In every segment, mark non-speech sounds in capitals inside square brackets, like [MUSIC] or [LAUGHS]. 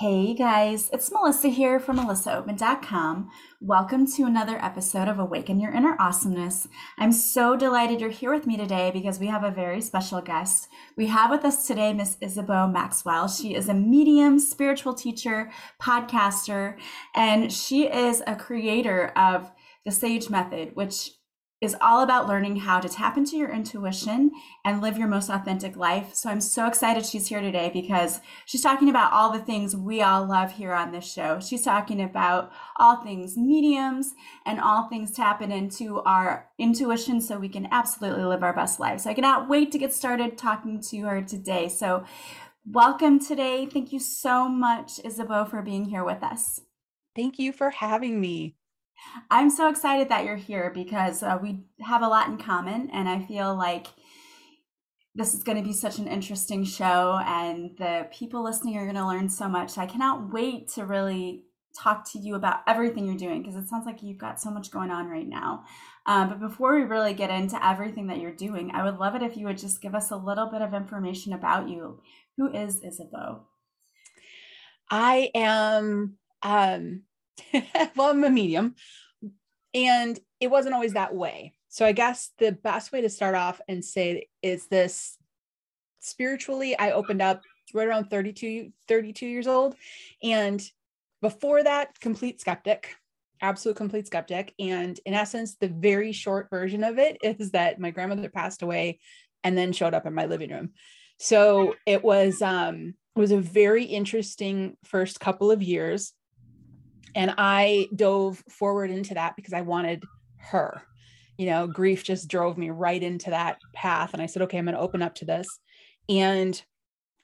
Hey guys, it's Melissa here from melissaoatman.com. Welcome to another episode of Awaken Your Inner Awesomeness. I'm so delighted you're here with me today because we have a very special guest. We have with us today Miss Isabeau Maxwell. She is a medium, spiritual teacher, podcaster, and she is a creator of the Sage Method, which is all about learning how to tap into your intuition and live your most authentic life. So I'm so excited she's here today because she's talking about all the things we all love here on this show. She's talking about all things mediums and all things tapping into our intuition so we can absolutely live our best life. So I cannot wait to get started talking to her today. So welcome today. Thank you so much, Isabeau, for being here with us. Thank you for having me. I'm so excited that you're here because uh, we have a lot in common, and I feel like this is going to be such an interesting show, and the people listening are going to learn so much. I cannot wait to really talk to you about everything you're doing because it sounds like you've got so much going on right now. Um, but before we really get into everything that you're doing, I would love it if you would just give us a little bit of information about you. Who is Isabeau? I am um, [LAUGHS] well, I'm a medium. And it wasn't always that way. So I guess the best way to start off and say is this spiritually, I opened up right around 32, 32 years old. And before that, complete skeptic, absolute complete skeptic. And in essence, the very short version of it is that my grandmother passed away and then showed up in my living room. So it was um it was a very interesting first couple of years and I dove forward into that because I wanted her. You know, grief just drove me right into that path. And I said, okay, I'm going to open up to this. And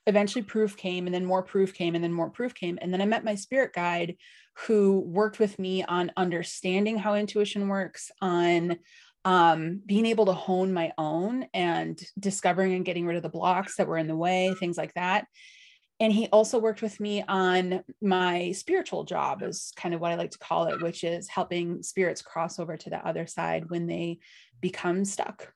eventually proof came, and then more proof came, and then more proof came. And then I met my spirit guide who worked with me on understanding how intuition works, on um, being able to hone my own and discovering and getting rid of the blocks that were in the way, things like that and he also worked with me on my spiritual job is kind of what i like to call it which is helping spirits cross over to the other side when they become stuck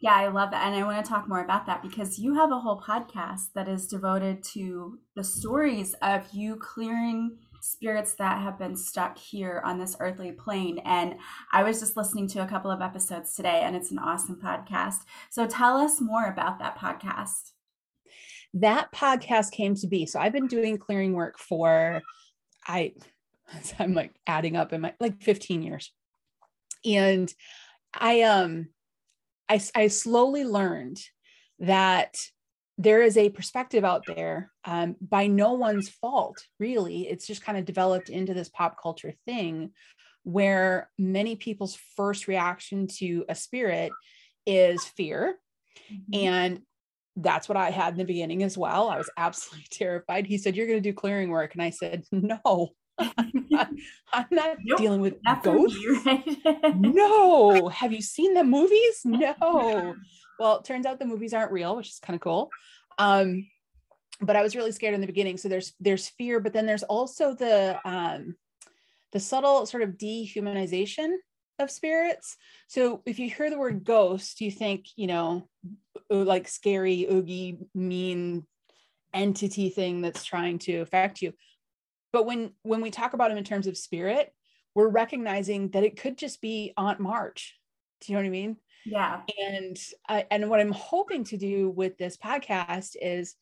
yeah i love that and i want to talk more about that because you have a whole podcast that is devoted to the stories of you clearing spirits that have been stuck here on this earthly plane. And I was just listening to a couple of episodes today, and it's an awesome podcast. So tell us more about that podcast that podcast came to be. So I've been doing clearing work for I [LAUGHS] I'm like adding up in my like 15 years. And I um I I slowly learned that there is a perspective out there um, by no one's fault, really. It's just kind of developed into this pop culture thing where many people's first reaction to a spirit is fear. Mm-hmm. And that's what I had in the beginning as well. I was absolutely [LAUGHS] terrified. He said, You're going to do clearing work. And I said, No, [LAUGHS] I'm not, I'm not [LAUGHS] nope, dealing with ghosts. Me, right? no. Have you seen the movies? No. Well, it turns out the movies aren't real, which is kind of cool. Um, but I was really scared in the beginning. So there's there's fear, but then there's also the um, the subtle sort of dehumanization of spirits. So if you hear the word ghost, you think, you know, like scary, oogie, mean entity thing that's trying to affect you. But when when we talk about them in terms of spirit, we're recognizing that it could just be Aunt March. Do you know what I mean? Yeah. And I, and what I'm hoping to do with this podcast is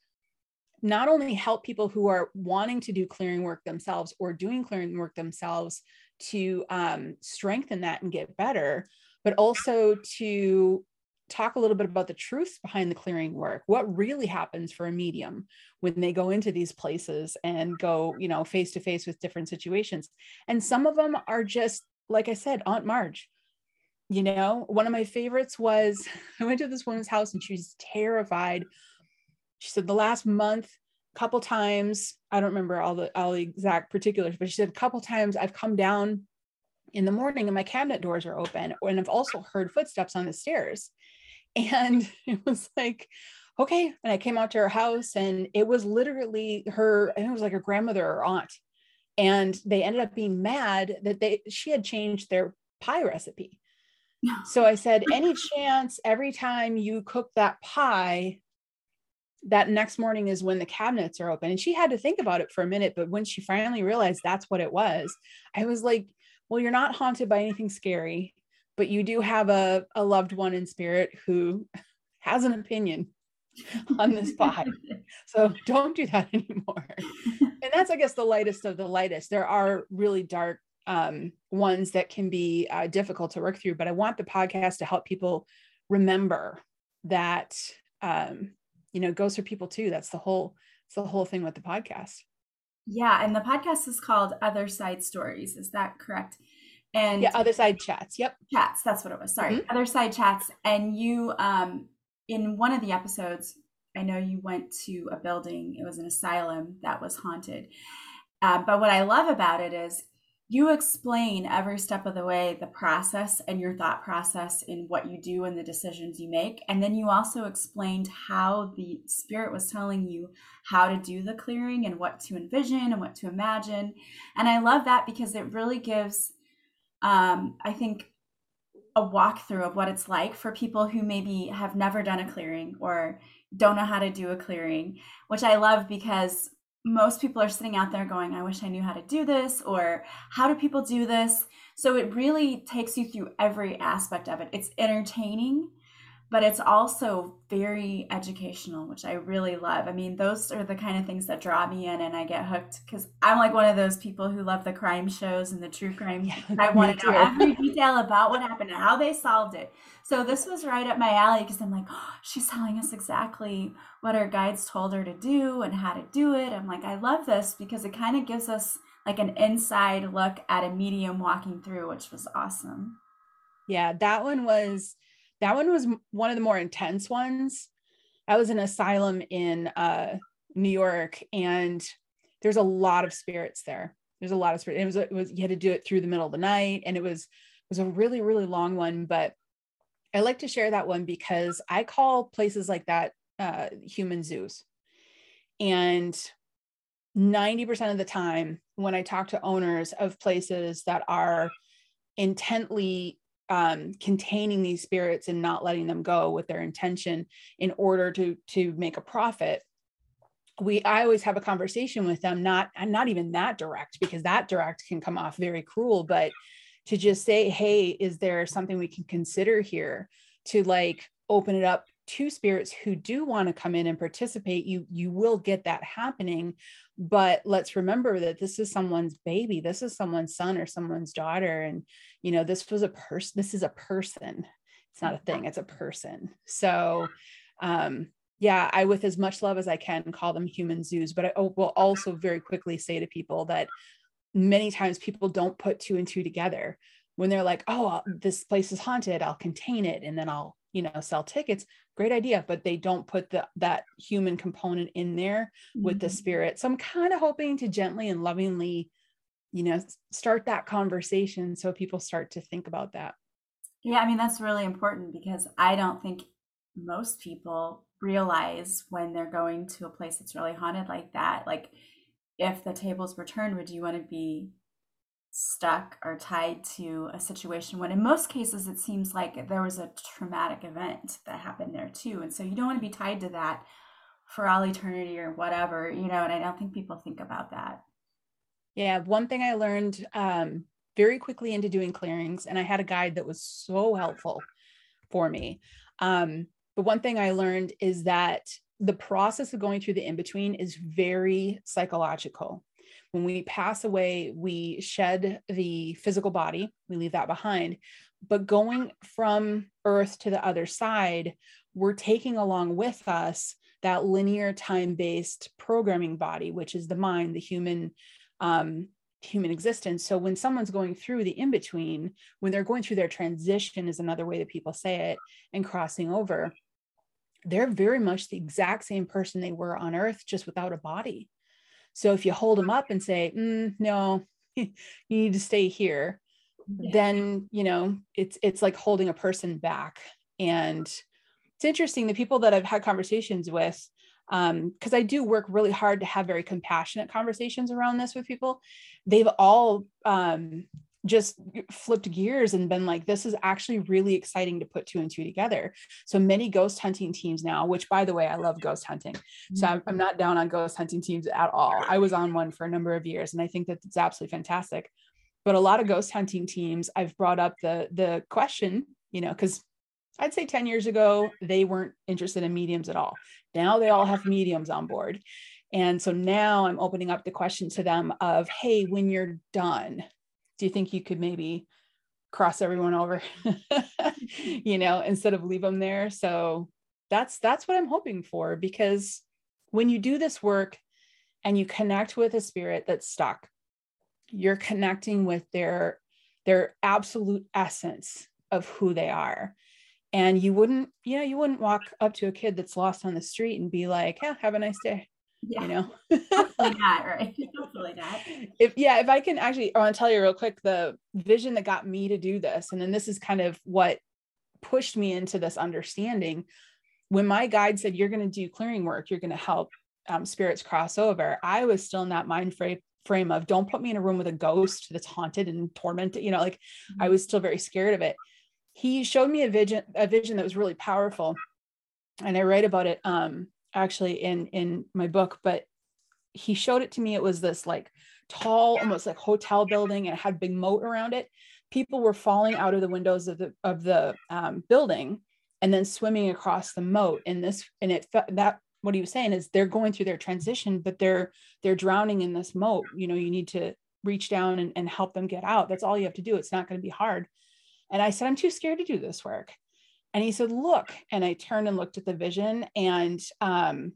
not only help people who are wanting to do clearing work themselves or doing clearing work themselves to um, strengthen that and get better, but also to talk a little bit about the truths behind the clearing work. What really happens for a medium when they go into these places and go you know face to face with different situations? And some of them are just like i said aunt marge. You know one of my favorites was [LAUGHS] i went to this woman's house and she was terrified. She said the last month couple times i don't remember all the all the exact particulars but she said a couple times i've come down in the morning and my cabinet doors are open and i've also heard footsteps on the stairs and [LAUGHS] it was like, okay. And I came out to her house and it was literally her, and it was like her grandmother or aunt. And they ended up being mad that they she had changed their pie recipe. So I said, any chance every time you cook that pie, that next morning is when the cabinets are open. And she had to think about it for a minute. But when she finally realized that's what it was, I was like, well, you're not haunted by anything scary, but you do have a, a loved one in spirit who [LAUGHS] has an opinion on this pod. [LAUGHS] so don't do that [LAUGHS] anymore. And that's, I guess, the lightest of the lightest. There are really dark um, ones that can be uh, difficult to work through, but I want the podcast to help people remember that um, you know goes for people too. That's the whole it's the whole thing with the podcast. Yeah and the podcast is called other side stories. Is that correct? And yeah other side chats. Yep. Chats that's what it was. Sorry. Mm-hmm. other side chats. And you um in one of the episodes i know you went to a building. It was an asylum that was haunted. Uh, but what i love about it is you explain every step of the way the process and your thought process in what you do and the decisions you make. And then you also explained how the spirit was telling you how to do the clearing and what to envision and what to imagine. And i love that because it really gives um, i think a walkthrough of what it's like for people who maybe have never done a clearing or don't know how to do a clearing which i love because most people are sitting out there going, I wish I knew how to do this, or how do people do this? So it really takes you through every aspect of it. It's entertaining, but it's also very educational, which I really love. I mean, those are the kind of things that draw me in and I get hooked because I'm like one of those people who love the crime shows and the true crime. Yeah, I want to know every detail about what happened and how they solved it. So this was right up my alley because I'm like, oh, she's telling us exactly what our guides told her to do and how to do it. I'm like, I love this because it kind of gives us like an inside look at a medium walking through, which was awesome. Yeah, that one was that one was one of the more intense ones. I was in an asylum in uh, New York, and there's a lot of spirits there. There's a lot of spirits. It was it was you had to do it through the middle of the night, and it was it was a really really long one. But I like to share that one because I call places like that uh, human zoos, and 90% of the time when I talk to owners of places that are intently um, containing these spirits and not letting them go with their intention in order to to make a profit we i always have a conversation with them not not even that direct because that direct can come off very cruel but to just say hey is there something we can consider here to like open it up to spirits who do want to come in and participate you you will get that happening. But let's remember that this is someone's baby this is someone's son or someone's daughter and you know this was a person this is a person. It's not a thing it's a person. So um yeah i with as much love as i can call them human zoos. But i will also very quickly say to people that many times people don't put two and two together. When they're like oh this place is haunted i'll contain it and then i'll you know sell tickets great idea but they don't put the, that human component in there mm-hmm. with the mm-hmm. spirit so i'm kind of hoping to gently and lovingly you know start that conversation so people start to think about that yeah i mean that's really important because i don't think most people realize when they're going to a place that's really haunted like that like if the tables were turned would you want to be stuck or tied to a situation when in most cases it seems like there was a traumatic event that happened there too. And so you don't want to be tied to that for all eternity or whatever you know and i don't think people think about that. Yeah one thing i learned um, very quickly into doing clearings and i had a guide that was so helpful for me. Um, but one thing i learned is that the process of going through the in between is very psychological when we pass away, we shed the physical body, we leave that behind. But going from earth to the other side, we're taking along with us that linear time based programming body, which is the mind, the human. Um, human existence. So when someone's going through the in between, when they're going through their transition, is another way that people say it, and crossing over, they're very much the exact same person they were on earth, just without a body. So if you hold them up and say, mm, no, [LAUGHS] you need to stay here, yeah. then, you know, it's, it's like holding a person back. And it's interesting, the people that I've had conversations with, um, because I do work really hard to have very compassionate conversations around this with people. They've all um, just flipped gears and been like, this is actually really exciting to put two and two together. So many ghost hunting teams now, which by the way, I love ghost hunting. So I'm, I'm not down on ghost hunting teams at all. I was on one for a number of years and I think that it's absolutely fantastic. But a lot of ghost hunting teams, I've brought up the the question, you know, because I'd say 10 years ago, they weren't interested in mediums at all. Now they all have mediums on board. And so now I'm opening up the question to them of, hey, when you're done, do you think you could maybe cross everyone over [LAUGHS] you know instead of leave them there? So that's that's what i'm hoping for because when you do this work and you connect with a spirit that's stuck you're connecting with their their absolute essence of who they are. And you wouldn't you know you wouldn't walk up to a kid that's lost on the street and be like yeah have a nice day yeah. you know? [LAUGHS] Hopefully [LAUGHS] not right? [LAUGHS] Hopefully not if yeah if i can actually i want to tell you real quick the vision that got me to do this and then this is kind of what pushed me into this understanding. When my guide said you're going to do clearing work you're going to help um, spirits cross over i was still in that mind frame frame of don't put me in a room with a ghost that's haunted and tormented you know like mm-hmm. i was still very scared of it. He showed me a vision a vision that was really powerful and i write about it um actually in in my book but he showed it to me. It was this like tall almost like hotel building and it had big moat around it. People were falling out of the windows of the of the um, building and then swimming across the moat. And this and it that what he was saying is they're going through their transition but they're they're drowning in this moat. You know you need to reach down and, and help them get out. That's all you have to do. It's not going to be hard. And i said i'm too scared to do this work and he said, Look. And I turned and looked at the vision. And um,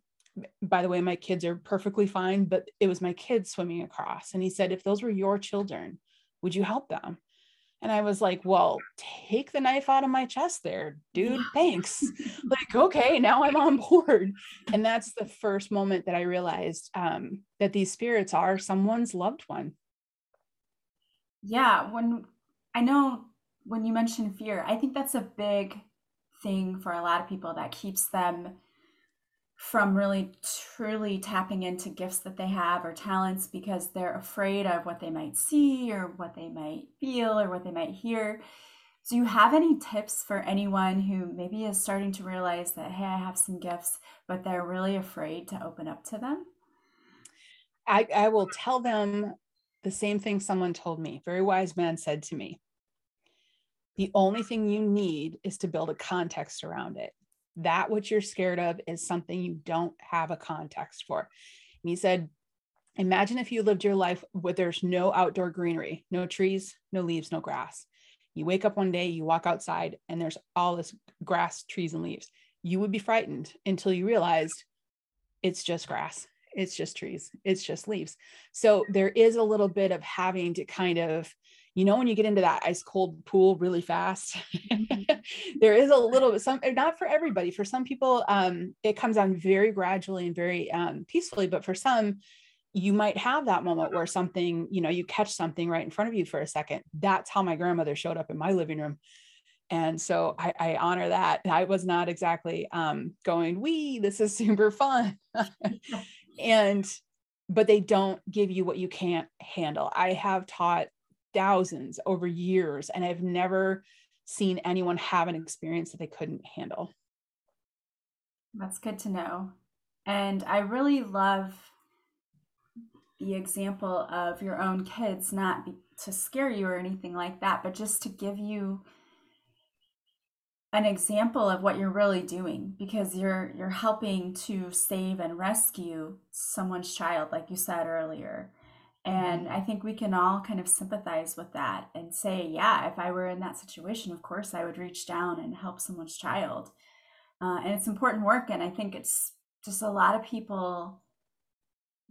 by the way, my kids are perfectly fine, but it was my kids swimming across. And he said, If those were your children, would you help them? And I was like, Well, take the knife out of my chest there, dude. Thanks. [LAUGHS] like, okay, now I'm on board. And that's the first moment that I realized um, that these spirits are someone's loved one. Yeah. When I know when you mentioned fear, I think that's a big thing for a lot of people that keeps them from really truly tapping into gifts that they have or talents because they're afraid of what they might see or what they might feel or what they might hear. Do you have any tips for anyone who maybe is starting to realize that, hey, I have some gifts, but they're really afraid to open up to them? I, I will tell them the same thing someone told me. Very wise man said to me, the only thing you need is to build a context around it. That what you're scared of is something you don't have a context for. And he said, Imagine if you lived your life where there's no outdoor greenery, no trees, no leaves, no grass. You wake up one day, you walk outside, and there's all this grass, trees, and leaves. You would be frightened until you realized it's just grass, it's just trees, it's just leaves. So there is a little bit of having to kind of you know when you get into that ice cold pool really fast mm-hmm. [LAUGHS] there is a little bit some not for everybody. For some people um, it comes on very gradually and very um, peacefully but for some you might have that moment where something you know you catch something right in front of you for a second. That's how my grandmother showed up in my living room. And so I, I honor that. I was not exactly um, going we this is [LAUGHS] super fun. [LAUGHS] And but they don't give you what you can't handle. I have taught thousands over years and I've never seen anyone have an experience that they couldn't handle. That's good to know. And I really love the example of your own kids, not to scare you or anything like that, but just to give you an example of what you're really doing because you're you're helping to save and rescue someone's child like you said earlier and I think we can all kind of sympathize with that and say, yeah, if I were in that situation, of course I would reach down and help someone's child. Uh, and it's important work. And I think it's just a lot of people,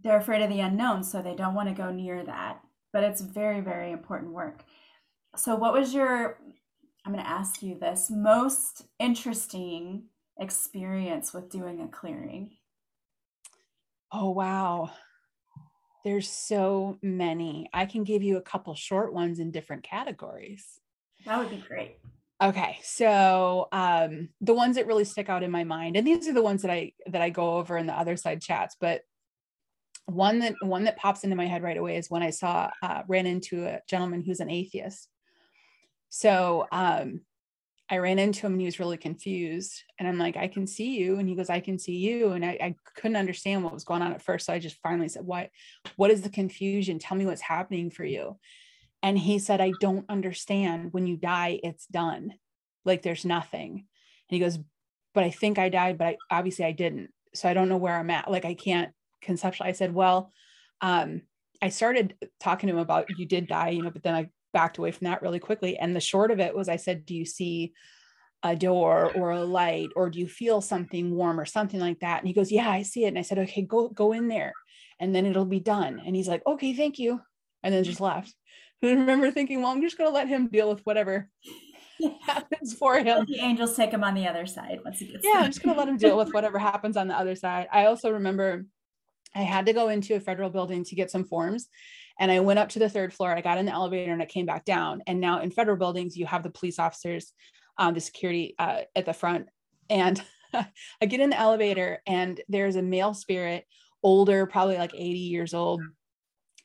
they're afraid of the unknown, so they don't want to go near that. But it's very, very important work. So, what was your, I'm going to ask you this, most interesting experience with doing a clearing? Oh, wow. There's so many. I can give you a couple short ones in different categories. That would be great. Okay, so um, the ones that really stick out in my mind, and these are the ones that I that I go over in the other side chats. But one that one that pops into my head right away is when I saw uh, ran into a gentleman who's an atheist. So um, I ran into him and he was really confused. And I'm like, I can see you. And he goes, I can see you. And I, I couldn't understand what was going on at first. So I just finally said, What what is the confusion? Tell me what's happening for you. And he said, I don't understand. When you die, it's done. Like there's nothing. And he goes, But I think I died, but I obviously I didn't. So I don't know where I'm at. Like I can't conceptual. I said, well, um, I started talking to him about you did die, you know, but then I backed away from that really quickly. And the short of it was I said, do you see a door or a light or do you feel something warm or something like that? And he goes, yeah, I see it. And I said, okay, go, go in there and then it'll be done. And he's like, okay, thank you. And then just left. [LAUGHS] I remember thinking, well, I'm just going to let him deal with whatever [LAUGHS] happens for him. The angels take him on the other side once he gets Yeah, there. I'm just going to let him deal with whatever happens on the other side. I also remember I had to go into a federal building to get some forms. And I went up to the third floor. I got in the elevator and I came back down. And now in federal buildings, you have the police officers, um, the security uh, at the front. And [LAUGHS] I get in the elevator and there's a male spirit, older, probably like 80 years old.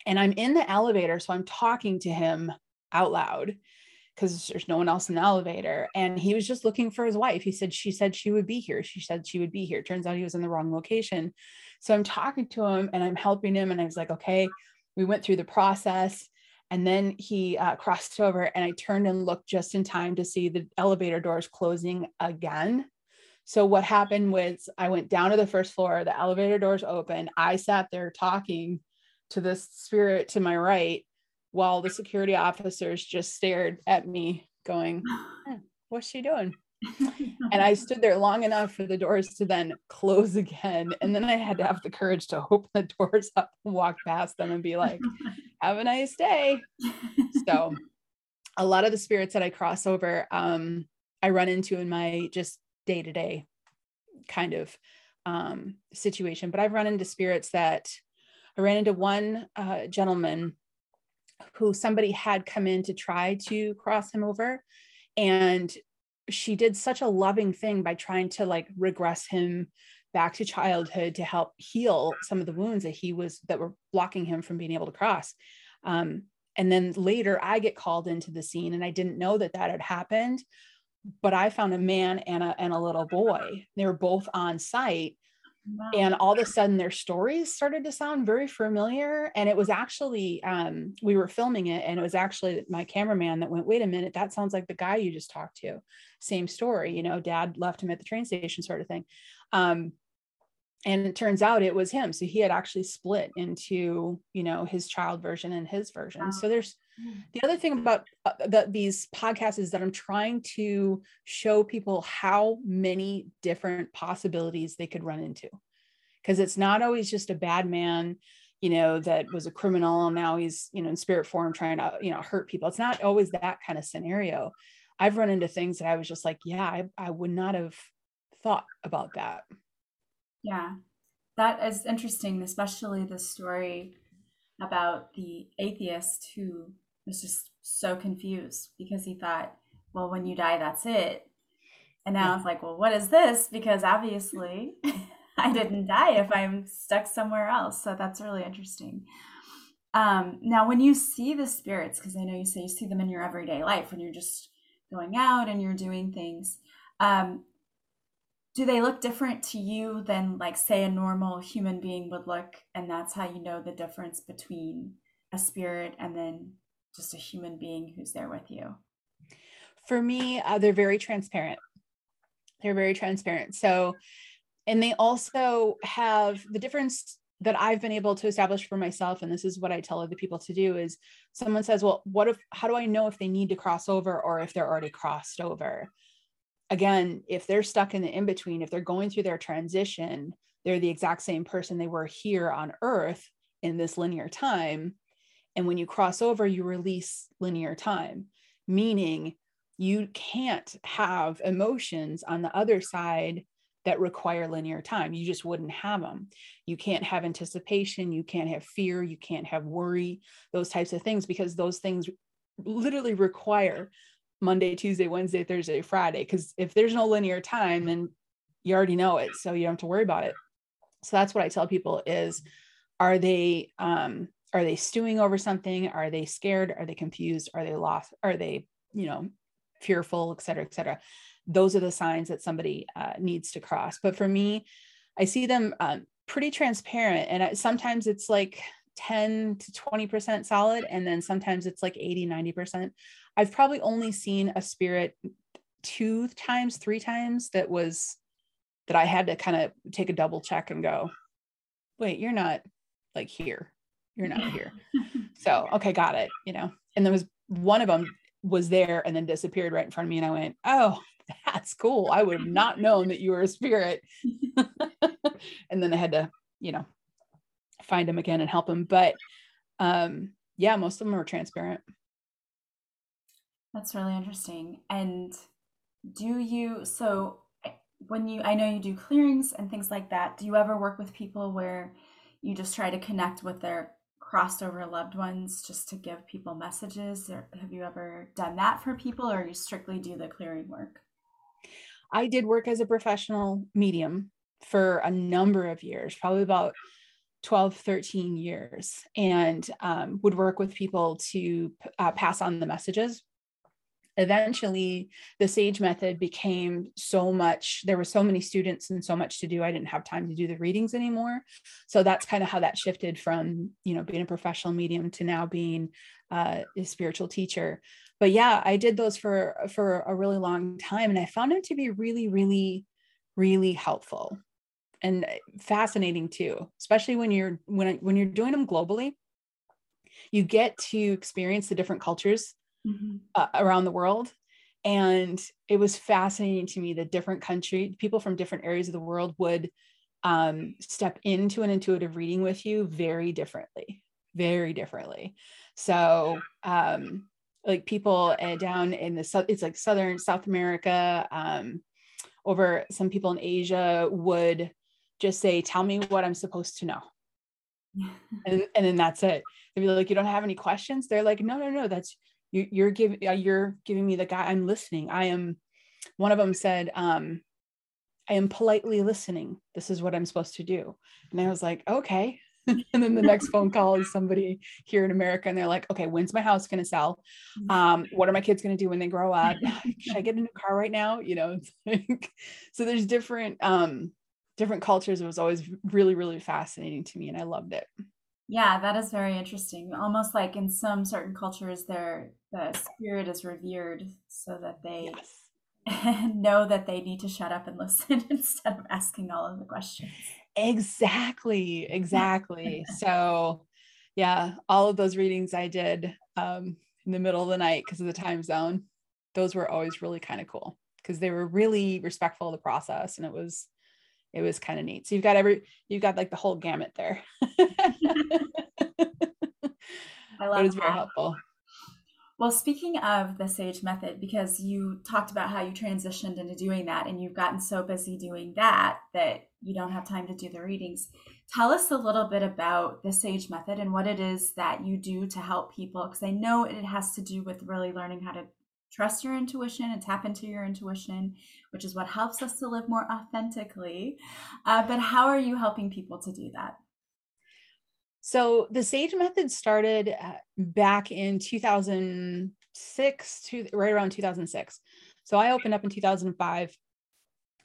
And I'm in the elevator. So I'm talking to him out loud because there's no one else in the elevator. And he was just looking for his wife. He said, She said she would be here. She said she would be here. Turns out he was in the wrong location. So I'm talking to him and I'm helping him. And I was like, okay, we went through the process. And then he uh, crossed over and I turned and looked just in time to see the elevator doors closing again. So what happened was I went down to the first floor, the elevator doors open. I sat there talking to this spirit to my right while the security officers just stared at me going, eh, what's she doing? And I stood there long enough for the doors to then close again. And then I had to have the courage to open the doors up and walk past them and be like, have a nice day. So a lot of the spirits that I cross over, um, I run into in my just day to day kind of um, situation. But I've run into spirits that I ran into one uh, gentleman who somebody had come in to try to cross him over. And she did such a loving thing by trying to like regress him back to childhood to help heal some of the wounds that he was that were blocking him from being able to cross. Um, and then later i get called into the scene and i didn't know that that had happened but i found a man and a, and a little boy. They were both on site And all of a sudden, their stories started to sound very familiar. And it was actually, um, we were filming it, and it was actually my cameraman that went, Wait a minute, that sounds like the guy you just talked to. Same story, you know, dad left him at the train station, sort of thing. Um, and it turns out it was him. So he had actually split into, you know, his child version and his version. Wow. So there's hmm. the other thing about uh, the, these podcasts is that I'm trying to show people how many different possibilities they could run into. Because it's not always just a bad man, you know, that was a criminal and now he's, you know, in spirit form trying to, you know, hurt people. It's not always that kind of scenario. I've run into things that I was just like, yeah, I, I would not have thought about that. Yeah, that is interesting, especially the story about the atheist who was just so confused because he thought, well, when you die, that's it. And now it's like, well, what is this? Because obviously [LAUGHS] I didn't die if I'm stuck somewhere else. So that's really interesting. Um, now, when you see the spirits, because I know you say you see them in your everyday life when you're just going out and you're doing things, um, do they look different to you than like say a normal human being would look? And that's how you know the difference between a spirit and then just a human being who's there with you? For me uh, they're very transparent. They're very transparent. So and they also have the difference that I've been able to establish for myself, and this is what I tell other people to do is someone says, Well, what if, how do I know if they need to cross over or if they're already crossed over? Again, if they're stuck in the in between, if they're going through their transition, they're the exact same person they were here on earth in this linear time. And when you cross over, you release linear time, meaning you can't have emotions on the other side that require linear time. You just wouldn't have them. You can't have anticipation. You can't have fear. You can't have worry, those types of things, because those things literally require Monday, Tuesday, Wednesday, Thursday, Friday. Because if there's no linear time, then you already know it. So you don't have to worry about it. So that's what I tell people is are they um are they stewing over something are they scared are they confused are they lost are they you know fearful et cetera et cetera those are the signs that somebody uh, needs to cross but for me i see them um, pretty transparent and sometimes it's like 10 to 20% solid and then sometimes it's like 80 90% i've probably only seen a spirit two times three times that was that i had to kind of take a double check and go wait you're not like here. You're not here. [LAUGHS] So okay got it you know? And there was one of them was there and then disappeared right in front of me and i went oh that's cool. I would have not known that you were a spirit. [LAUGHS] And then i had to you know find him again and help him. But um, yeah, most of them are transparent. That's really interesting. And do you, so eh, when you, I know you do clearings and things like that, do you ever work with people where you just try to connect with their crossed over loved ones just to give people messages? Or have you ever done that for people or you strictly do the clearing work? I did work as a professional medium for a number of years, probably about 12, 13 years and um, would work with people to uh, pass on the messages. Eventually, the SAGE method became so much, there were so many students and so much to do. I didn't have time to do the readings anymore. So that's kind of how that shifted from, you know, being a professional medium to now being uh, a spiritual teacher. But yeah, I did those for for a really long time and I found them to be really, really, really helpful and fascinating too especially when you're when when you're doing them globally you get to experience the different cultures mm-hmm. uh, around the world and it was fascinating to me that different country people from different areas of the world would um, step into an intuitive reading with you very differently very differently so um, like people uh, down in the south, it's like southern south america um, over some people in asia would just say, tell me what I'm supposed to know. [LAUGHS] and, and then that's it. They'd be like, you don't have any questions. They're like, no, no, no, that's you, you're giving, uh, you're giving me the guy I'm listening. I am, one of them said, um, I am politely listening. This is what I'm supposed to do. And I was like, okay. [LAUGHS] and then the next phone [LAUGHS] call is somebody here in America and they're like, okay, when's my house going to sell? Mm. Um, what are my kids going to do when they grow up? [LAUGHS] Should I get a new car right now? You know, like, so there's different, um, different cultures it was always really really fascinating to me and i loved it yeah that is very interesting almost like in some certain cultures their the spirit is revered so that they yes. [LAUGHS] know that they need to shut up and listen [LAUGHS] instead of asking all of the questions exactly exactly [LAUGHS] so yeah all of those readings i did um, in the middle of the night because of the time zone those were always really kind of cool because they were really respectful of the process and it was it was kind of neat. So you've got every you've got like the whole gamut there. I love it was very helpful. Well, speaking of the SAGE method, because you talked about how you transitioned into doing that and you've gotten so busy doing that that you don't have time to do the readings. Tell us a little bit about the SAGE method and what it is that you do to help people, because I know it has to do with really learning how to trust your intuition and tap into your intuition, which is what helps us to live more authentically. Uh, but how are you helping people to do that? So the Sage method started uh, back in 2006 to right around 2006. So I opened up in 2005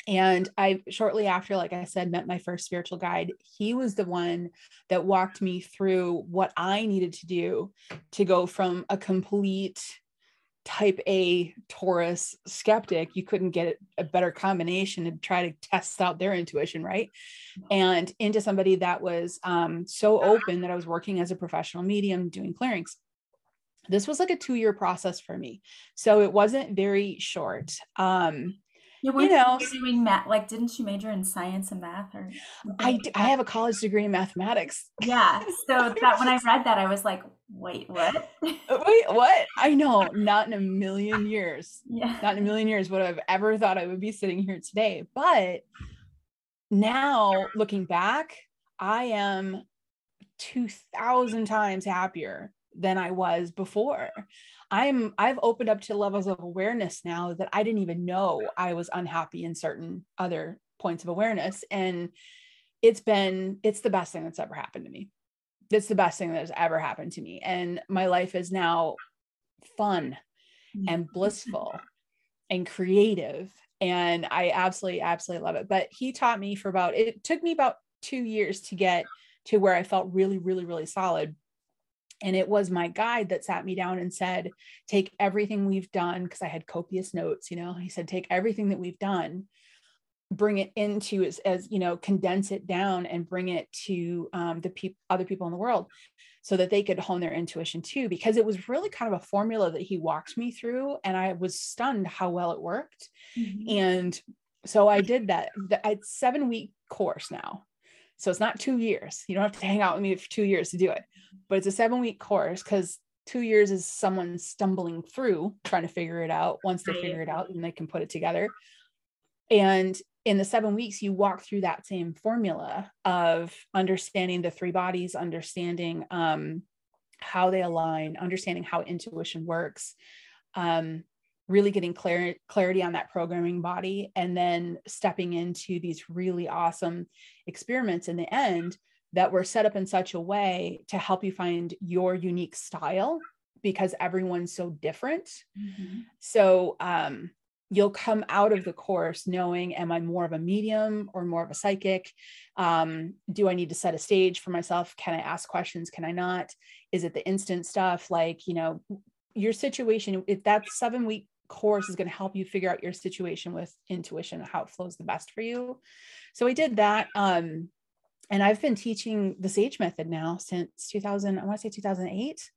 and I shortly after, like I said, met my first spiritual guide. He was the one that walked me through what I needed to do to go from a complete type A Taurus skeptic, you couldn't get a better combination to try to test out their intuition, right? And into somebody that was um, so open that I was working as a professional medium doing clearings. This was like a two year process for me. So it wasn't very short. Um, yeah, you know, doing math. Like, didn't you major in science and math? Or I, I have a college degree in mathematics. Yeah. [LAUGHS] So that when I read that, I was like, wait, what? Uh, wait, what? I know, [LAUGHS] not in a million years. Yeah. Not in a million years would I've ever thought I would be sitting here today. But now looking back, I am 2000 times happier than I was before. I'm I've opened up to levels of awareness now that I didn't even know I was unhappy in certain other points of awareness and it's been it's the best thing that's ever happened to me. It's the best thing that has ever happened to me. And my life is now fun and blissful and creative. And I absolutely, absolutely love it. But he taught me for about, it took me about two years to get to where I felt really, really, really solid. And it was my guide that sat me down and said, Take everything we've done, because I had copious notes, you know, he said, Take everything that we've done bring it into as, as you know condense it down and bring it to um, the people other people in the world so that they could hone their intuition too. Because it was really kind of a formula that he walked me through and i was stunned how well it worked. Mm-hmm. and so i did that. It's seven week course now so it's not two years. You don't have to hang out with me for two years to do it. But it's a seven week course because two years is someone stumbling through trying to figure it out once they figure it out and they can put it together. And in the seven weeks, you walk through that same formula of understanding the three bodies, understanding um, how they align, understanding how intuition works, um, really getting clar- clarity on that programming body, and then stepping into these really awesome experiments in the end that were set up in such a way to help you find your unique style because everyone's so different. Mm-hmm. So, um, you'll come out of the course knowing am i more of a medium or more of a psychic? Um, do i need to set a stage for myself? Can i ask questions? Can i not? Is it the instant stuff? Like you know your situation if that seven week course is going to help you figure out your situation with intuition how it flows the best for you. So i did that um, and i've been teaching the sage method now since 2000 i want to say 2008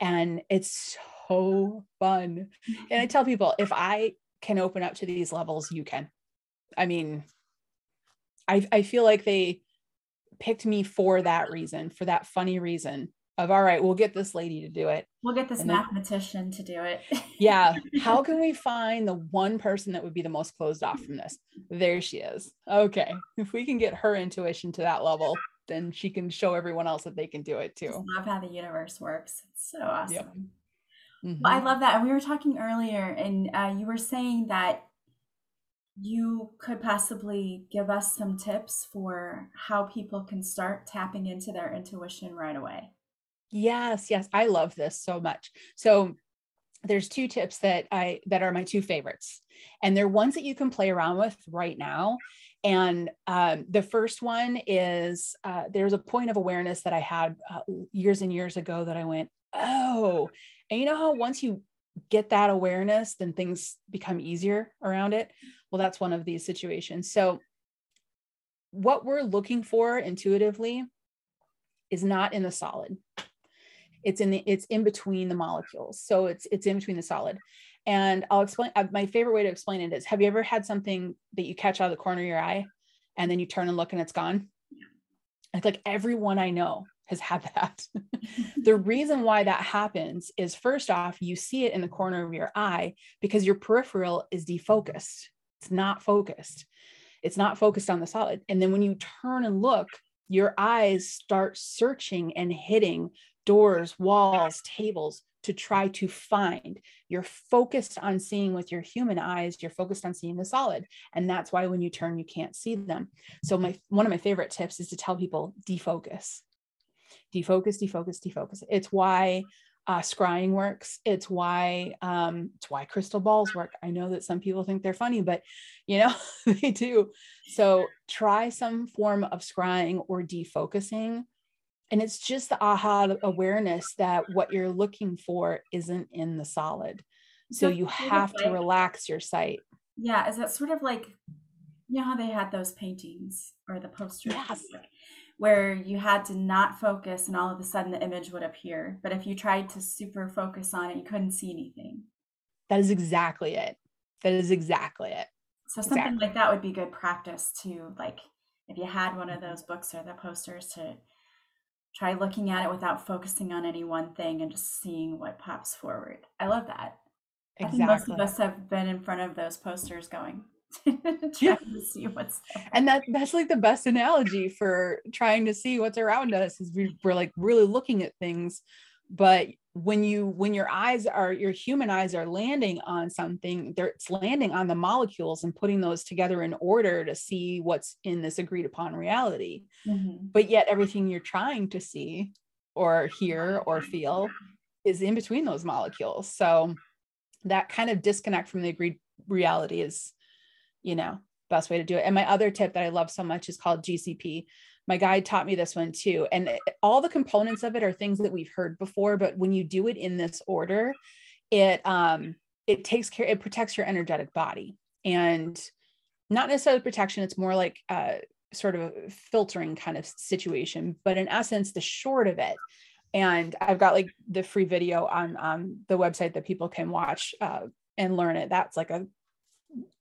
and it's so fun. And i tell people if i can open up to these levels, you can. I mean, I, I feel like they picked me for that reason, for that funny reason of all right, we'll get this lady to do it. We'll get this and mathematician then, to do it. [LAUGHS] yeah. How can we find the one person that would be the most closed off from this? There she is. Okay. If we can get her intuition to that level, then she can show everyone else that they can do it too. I love how the universe works. It's so awesome. Yep. Mm-hmm. Well, I love that. And we were talking earlier, and uh, you were saying that you could possibly give us some tips for how people can start tapping into their intuition right away. Yes, yes, I love this so much. So there's two tips that I that are my two favorites, and they're ones that you can play around with right now. And um, the first one is uh, there's a point of awareness that I had uh, years and years ago that I went, oh, and you know how once you get that awareness, then things become easier around it? Well, that's one of these situations. So, what we're looking for intuitively is not in the solid. It's in the it's in between the molecules. So it's it's in between the solid. And I'll explain uh, my favorite way to explain it is have you ever had something that you catch out of the corner of your eye and then you turn and look and it's gone? It's like everyone I know has had that. [LAUGHS] the reason why that happens is first off, you see it in the corner of your eye because your peripheral is defocused. It's not focused. It's not focused on the solid. And then when you turn and look, your eyes start searching and hitting doors, walls, tables to try to find. You're focused on seeing with your human eyes, you're focused on seeing the solid. And that's why when you turn, you can't see them. So my one of my favorite tips is to tell people defocus defocus, defocus, defocus. It's why uh, scrying works. It's why um, it's why crystal balls work. I know that some people think they're funny, but you know [LAUGHS] they do. So try some form of scrying or defocusing, and it's just the aha awareness that what you're looking for isn't in the solid. So you have to relax your sight. Yeah, is that sort of like you know how they had those paintings or the posters? Yes where you had to not focus and all of a sudden the image would appear. But if you tried to super focus on it, you couldn't see anything. That is exactly it. That is exactly it. So something exactly. like that would be good practice to like if you had one of those books or the posters to try looking at it without focusing on any one thing and just seeing what pops forward. I love that. Exactly. I think most of us have been in front of those posters going, [LAUGHS] yeah. to see what's there. and that that's like the best analogy for trying to see what's around us is we, we're like really looking at things but when you when your eyes are your human eyes are landing on something they're it's landing on the molecules and putting those together in order to see what's in this agreed upon reality. Mm-hmm. but yet everything you're trying to see or hear or feel is in between those molecules. So that kind of disconnect from the agreed reality is you know best way to do it. And my other tip that i love so much is called gcp my guide taught me this one too and all the components of it are things that we've heard before but when you do it in this order it um it takes care it protects your energetic body. And not necessarily protection it's more like uh sort of a filtering kind of situation but in essence the short of it. And i've got like the free video on on the website that people can watch uh, and learn it. That's like a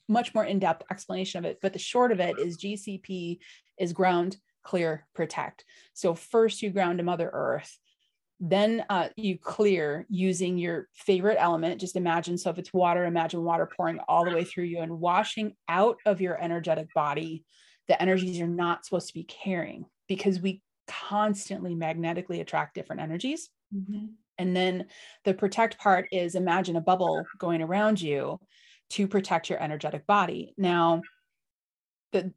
much more in-depth explanation of it but the short of it is gcp is ground clear, protect. So first you ground to Mother Earth, then uh, you clear using your favorite element. Just imagine, so if it's water, imagine water pouring all the way through you and washing out of your energetic body the energies you're not supposed to be carrying because we constantly magnetically attract different energies. Mm-hmm. And then the protect part is imagine a bubble going around you to protect your energetic body. Now, the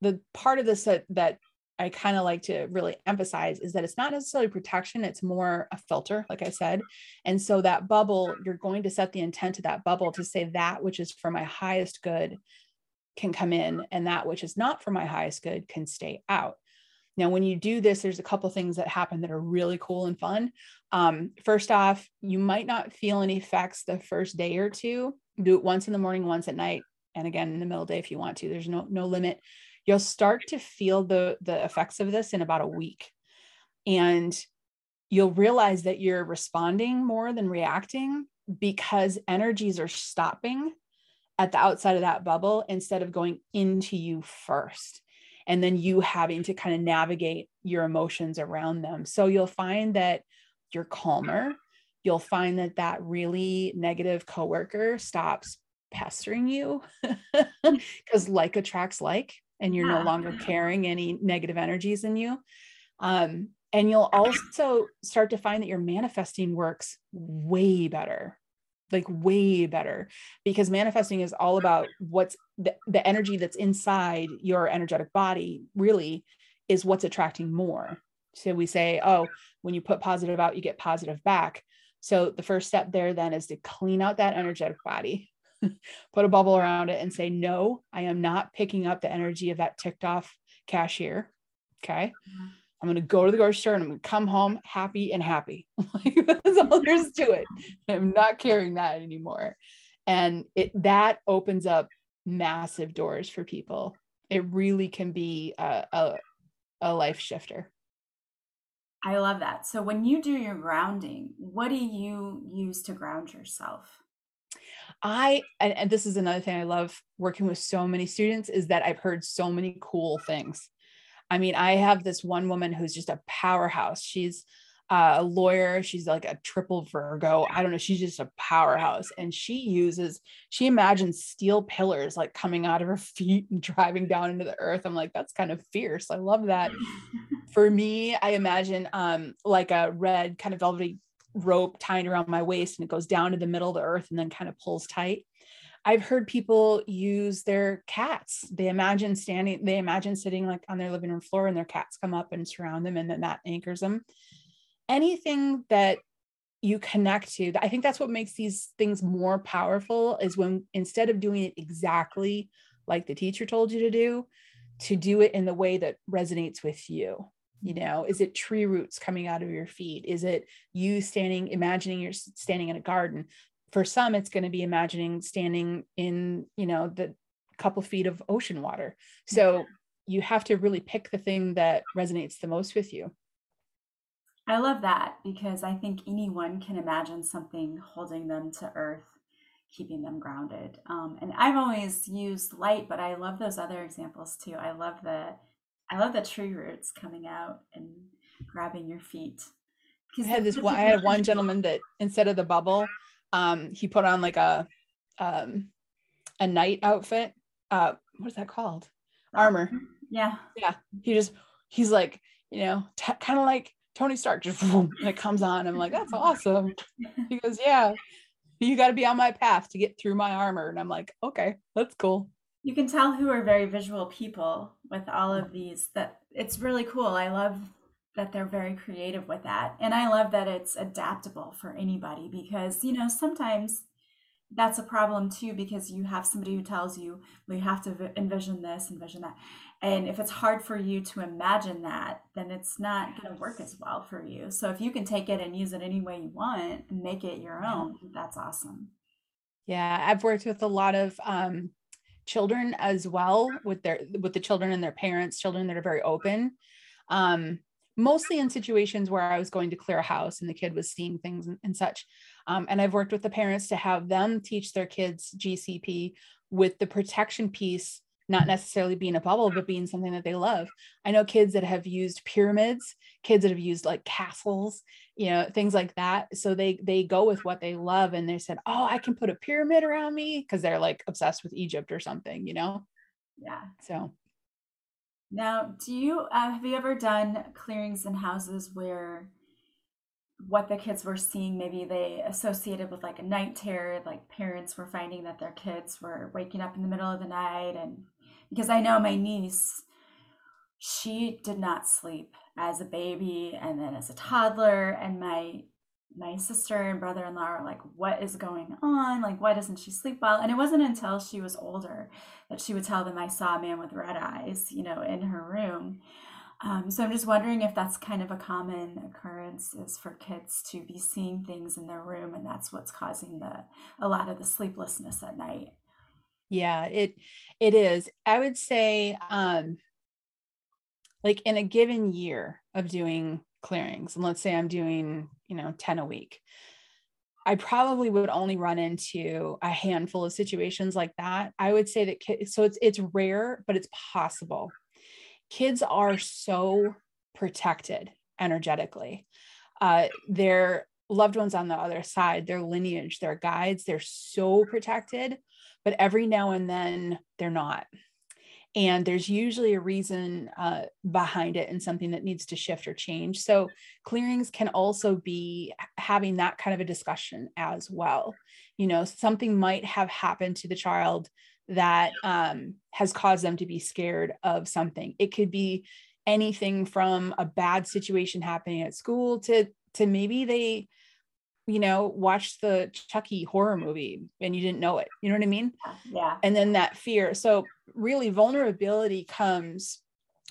the part of this that, that I kind of like to really emphasize is that it's not necessarily protection, it's more a filter, like I said. And so that bubble, you're going to set the intent of that bubble to say that which is for my highest good can come in and that which is not for my highest good can stay out. Now, when you do this, there's a couple things that happen that are really cool and fun. Um, first off, you might not feel any effects the first day or two. Do it once in the morning, once at night, and again in the middle of the day if you want to. There's no no limit you'll start to feel the the effects of this in about a week. And you'll realize that you're responding more than reacting because energies are stopping at the outside of that bubble instead of going into you first and then you having to kind of navigate your emotions around them. So you'll find that you're calmer. You'll find that that really negative coworker stops pestering you [LAUGHS] because like attracts like and you're no longer carrying any negative energies in you. Um, and you'll also start to find that your manifesting works way better like way better because manifesting is all about what's the, the energy that's inside your energetic body really is what's attracting more. So we say oh when you put positive out you get positive back. So the first step there then is to clean out that energetic body [LAUGHS] put a bubble around it and say, no, I am not picking up the energy of that ticked off cashier. Okay. Mm-hmm. I'm going to go to the grocery store and I'm going to come home happy and happy. [LAUGHS] That's all there's to it. I'm not carrying that anymore. And it that opens up massive doors for people. It really can be a, a, a life shifter. I love that. So when you do your grounding, what do you use to ground yourself? I and, and this is another thing I love working with so many students is that I've heard so many cool things. I mean, I have this one woman who's just a powerhouse. She's a lawyer. She's like a triple Virgo. I don't know. She's just a powerhouse. And she uses, she imagines steel pillars like coming out of her [LAUGHS] feet and driving down into the earth. I'm like, that's kind of fierce. I love that. [LAUGHS] For me, I imagine um, like a red kind of velvety rope tied around my waist and it goes down to the middle of the earth and then kind of pulls tight. I've heard people use their cats. They imagine standing, they imagine sitting like on their living room floor and their cats come up and surround them and then that anchors them. Anything that you connect to, I think that's what makes these things more powerful is when instead of doing it exactly like the teacher told you to do, to do it in the way that resonates with you you know is it tree roots coming out of your feet? Is it you standing imagining you're standing in a garden? For some it's going to be imagining standing in you know the couple feet of ocean water. So you have to really pick the thing that resonates the most with you. I love that because i think anyone can imagine something holding them to earth keeping them grounded. Um, and i've always used light but i love those other examples too. I love the I love the tree roots coming out and grabbing your feet. I had this one. I had [LAUGHS] one gentleman that instead of the bubble, um, he put on like a um, a knight outfit. Uh, what is that called? Armor. Yeah. Yeah. He just he's like you know t- kind of like Tony Stark just [LAUGHS] and it comes on. I'm like, that's [LAUGHS] awesome. He goes, yeah, you got to be on my path to get through my armor. And I'm like, okay, that's cool. You can tell who are very visual people with all of these. That it's really cool. I love that they're very creative with that. And I love that it's adaptable for anybody because, you know, sometimes that's a problem too because you have somebody who tells you, well, you have to envision this, envision that. And if it's hard for you to imagine that, then it's not going to work as well for you. So if you can take it and use it any way you want and make it your own, that's awesome. Yeah, I've worked with a lot of um, children as well with their with the children and their parents, children that are very open. Um, mostly in situations where I was going to clear a house and the kid was seeing things and, and such. Um, and I've worked with the parents to have them teach their kids GCP with the protection piece not necessarily being a bubble, but being something that they love. I know kids that have used pyramids, kids that have used like castles, you know, things like that. So they they go with what they love, and they said, "Oh, I can put a pyramid around me," because they're like obsessed with Egypt or something, you know. Yeah. So. Now, do you uh, have you ever done clearings in houses where what the kids were seeing maybe they associated with like a night terror like parents were finding that their kids were waking up in the middle of the night and because I know my niece, she did not sleep as a baby and then as a toddler. And my my sister and brother-in-law are like, what is going on? Like, why doesn't she sleep well? And it wasn't until she was older that she would tell them I saw a man with red eyes, you know, in her room. Um, so I'm just wondering if that's kind of a common occurrence is for kids to be seeing things in their room, and that's what's causing the a lot of the sleeplessness at night. Yeah, it it is. I would say um like in a given year of doing clearings, and let's say I'm doing, you know, 10 a week. I probably would only run into a handful of situations like that. I would say that kids, so it's it's rare, but it's possible. Kids are so protected energetically. Uh, their loved ones on the other side, their lineage, their guides, they're so protected but every now and then they're not. And there's usually a reason uh, behind it and something that needs to shift or change. So, clearings can also be having that kind of a discussion as well. You know, something might have happened to the child that um, has caused them to be scared of something. It could be anything from a bad situation happening at school to to maybe they you know, watched the Chucky horror movie and you didn't know it. You know what I mean? Yeah. And then that fear. So really vulnerability comes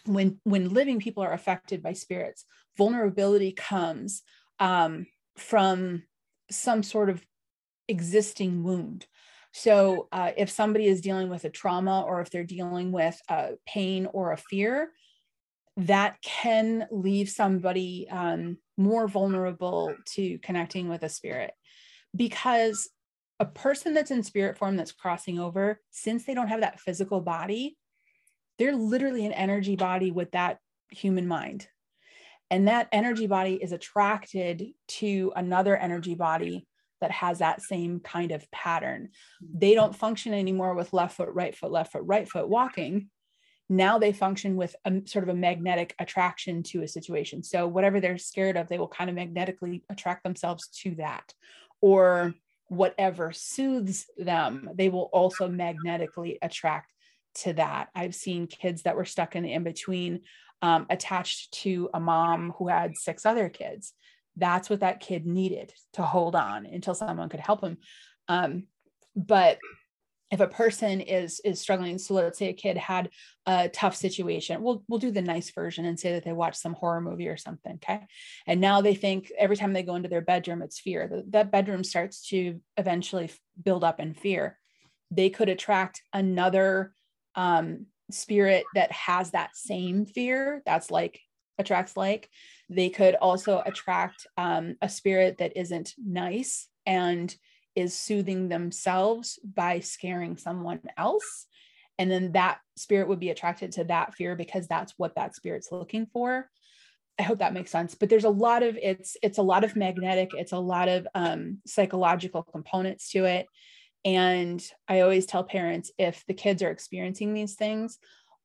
when when living people are affected by spirits. Vulnerability comes um, from some sort of existing wound. So uh, if somebody is dealing with a trauma or if they're dealing with a pain or a fear, that can leave somebody um, more vulnerable to connecting with a spirit. Because a person that's in spirit form that's crossing over since they don't have that physical body they're literally an energy body with that human mind. And that energy body is attracted to another energy body that has that same kind of pattern. They don't function anymore with left foot right foot left foot right foot walking now they function with a sort of a magnetic attraction to a situation. So whatever they're scared of, they will kind of magnetically attract themselves to that. Or whatever soothes them, they will also magnetically attract to that. I've seen kids that were stuck in the in between, um, attached to a mom who had six other kids. That's what that kid needed to hold on until someone could help him. Um, but if a person is is struggling. So let's say a kid had a tough situation we'll we'll do the nice version and say that they watched some horror movie or something okay? And now they think every time they go into their bedroom it's fear. That, bedroom starts to eventually build up in fear. They could attract another um, spirit that has that same fear that's like attracts like. They could also attract um, a spirit that isn't nice and is soothing themselves by scaring someone else. And then that spirit would be attracted to that fear because that's what that spirit's looking for. I hope that makes sense but there's a lot of it's it's a lot of magnetic it's a lot of um, psychological components to it. And i always tell parents if the kids are experiencing these things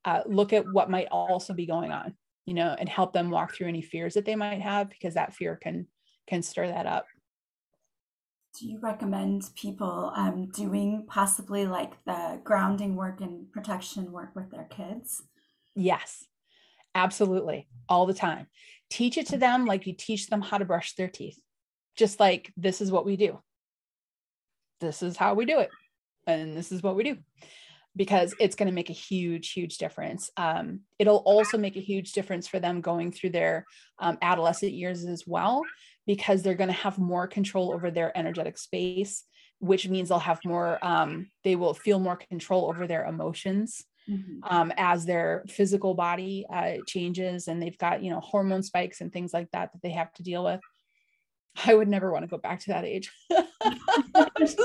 uh, look at what might also be going on you know, and help them walk through any fears that they might have because that fear can can stir that up. Do you recommend people um, doing possibly like the grounding work and protection work with their kids? Yes, absolutely. All the time. Teach it to them like you teach them how to brush their teeth. Just like this is what we do. This is how we do it. And this is what we do because it's going to make a huge, huge difference. Um, it'll also make a huge difference for them going through their um, adolescent years as well, because they're going to have more control over their energetic space, which means they'll have more, um, they will feel more control over their emotions. Mm-hmm. Um, as their physical body uh, changes and they've got you know hormone spikes and things like that that they have to deal with i would never want to go back to that age [LAUGHS] just,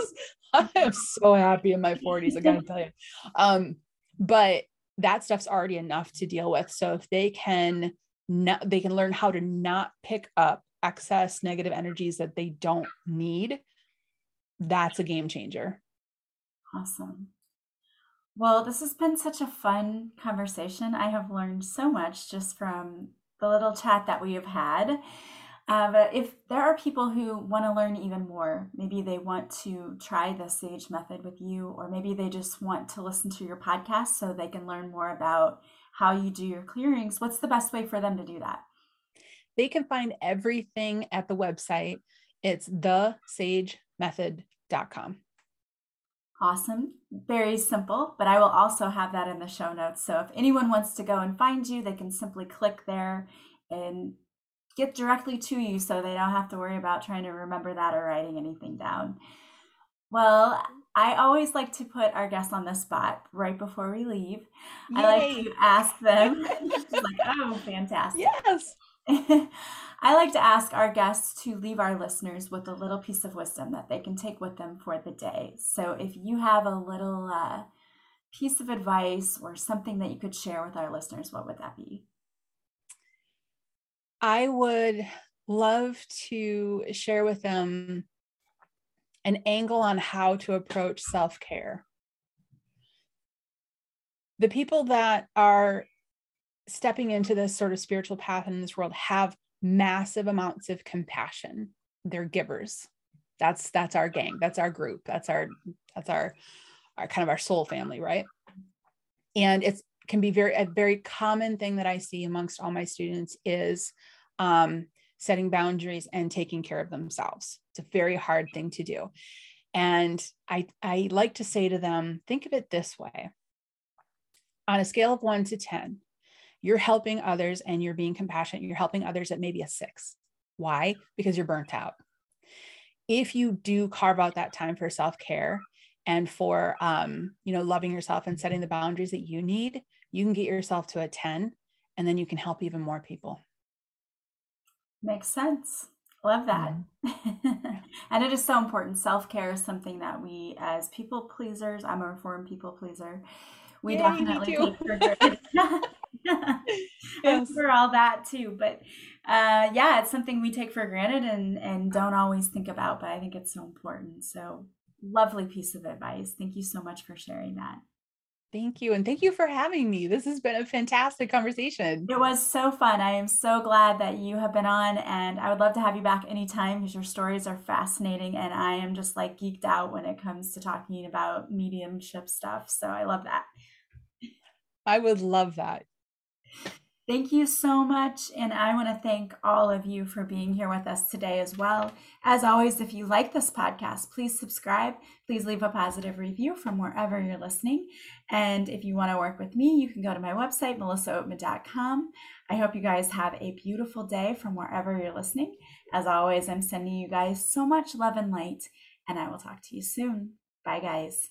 i am so happy in my 40s i gotta tell you um, but that stuff's already enough to deal with so if they can not, they can learn how to not pick up excess negative energies that they don't need, that's a game changer. Awesome. Well, this has been such a fun conversation. I have learned so much just from the little chat that we have had. Uh, but if there are people who want to learn even more, maybe they want to try the SAGE method with you, or maybe they just want to listen to your podcast so they can learn more about how you do your clearings, what's the best way for them to do that? They can find everything at the website. It's thesagemethod.com. Awesome. Very simple, but I will also have that in the show notes. So if anyone wants to go and find you, they can simply click there and get directly to you so they don't have to worry about trying to remember that or writing anything down. Well, I always like to put our guests on the spot right before we leave. Yay. I like to ask them, [LAUGHS] like, oh, fantastic. Yes. [LAUGHS] I like to ask our guests to leave our listeners with a little piece of wisdom that they can take with them for the day. So if you have a little uh, piece of advice or something that you could share with our listeners, what would that be? I would love to share with them an angle on how to approach self care. The people that are stepping into this sort of spiritual path in this world have massive amounts of compassion. They're givers. That's that's our gang. That's our group. That's our that's our our kind of our soul family right? And it's can be very a very common thing that i see amongst all my students is um, setting boundaries and taking care of themselves. It's a very hard thing to do. And i i like to say to them think of it this way. On a scale of 1 to 10 you're helping others and you're being compassionate. You're helping others at maybe a six. Why? Because you're burnt out. If you do carve out that time for self care and for, um, you know, loving yourself and setting the boundaries that you need, you can get yourself to a 10 and then you can help even more people. Makes sense. Love that. Mm-hmm. [LAUGHS] and it is so important. Self care is something that we, as people pleasers, I'm a reformed people pleaser, we Yay, definitely take for granted. [LAUGHS] [LAUGHS] yes. for all that too. But uh, yeah, it's something we take for granted and and don't always think about. But I think it's so important. So lovely piece of advice. Thank you so much for sharing that. Thank you. And thank you for having me. This has been a fantastic conversation. It was so fun. I am so glad that you have been on, and I would love to have you back anytime because your stories are fascinating. And I am just like geeked out when it comes to talking about mediumship stuff. So I love that. I would love that. Thank you so much. And I want to thank all of you for being here with us today as well. As always, if you like this podcast, please subscribe. Please leave a positive review from wherever you're listening. And if you want to work with me, you can go to my website, melissaoatman.com. I hope you guys have a beautiful day from wherever you're listening. As always, I'm sending you guys so much love and light, and I will talk to you soon. Bye, guys.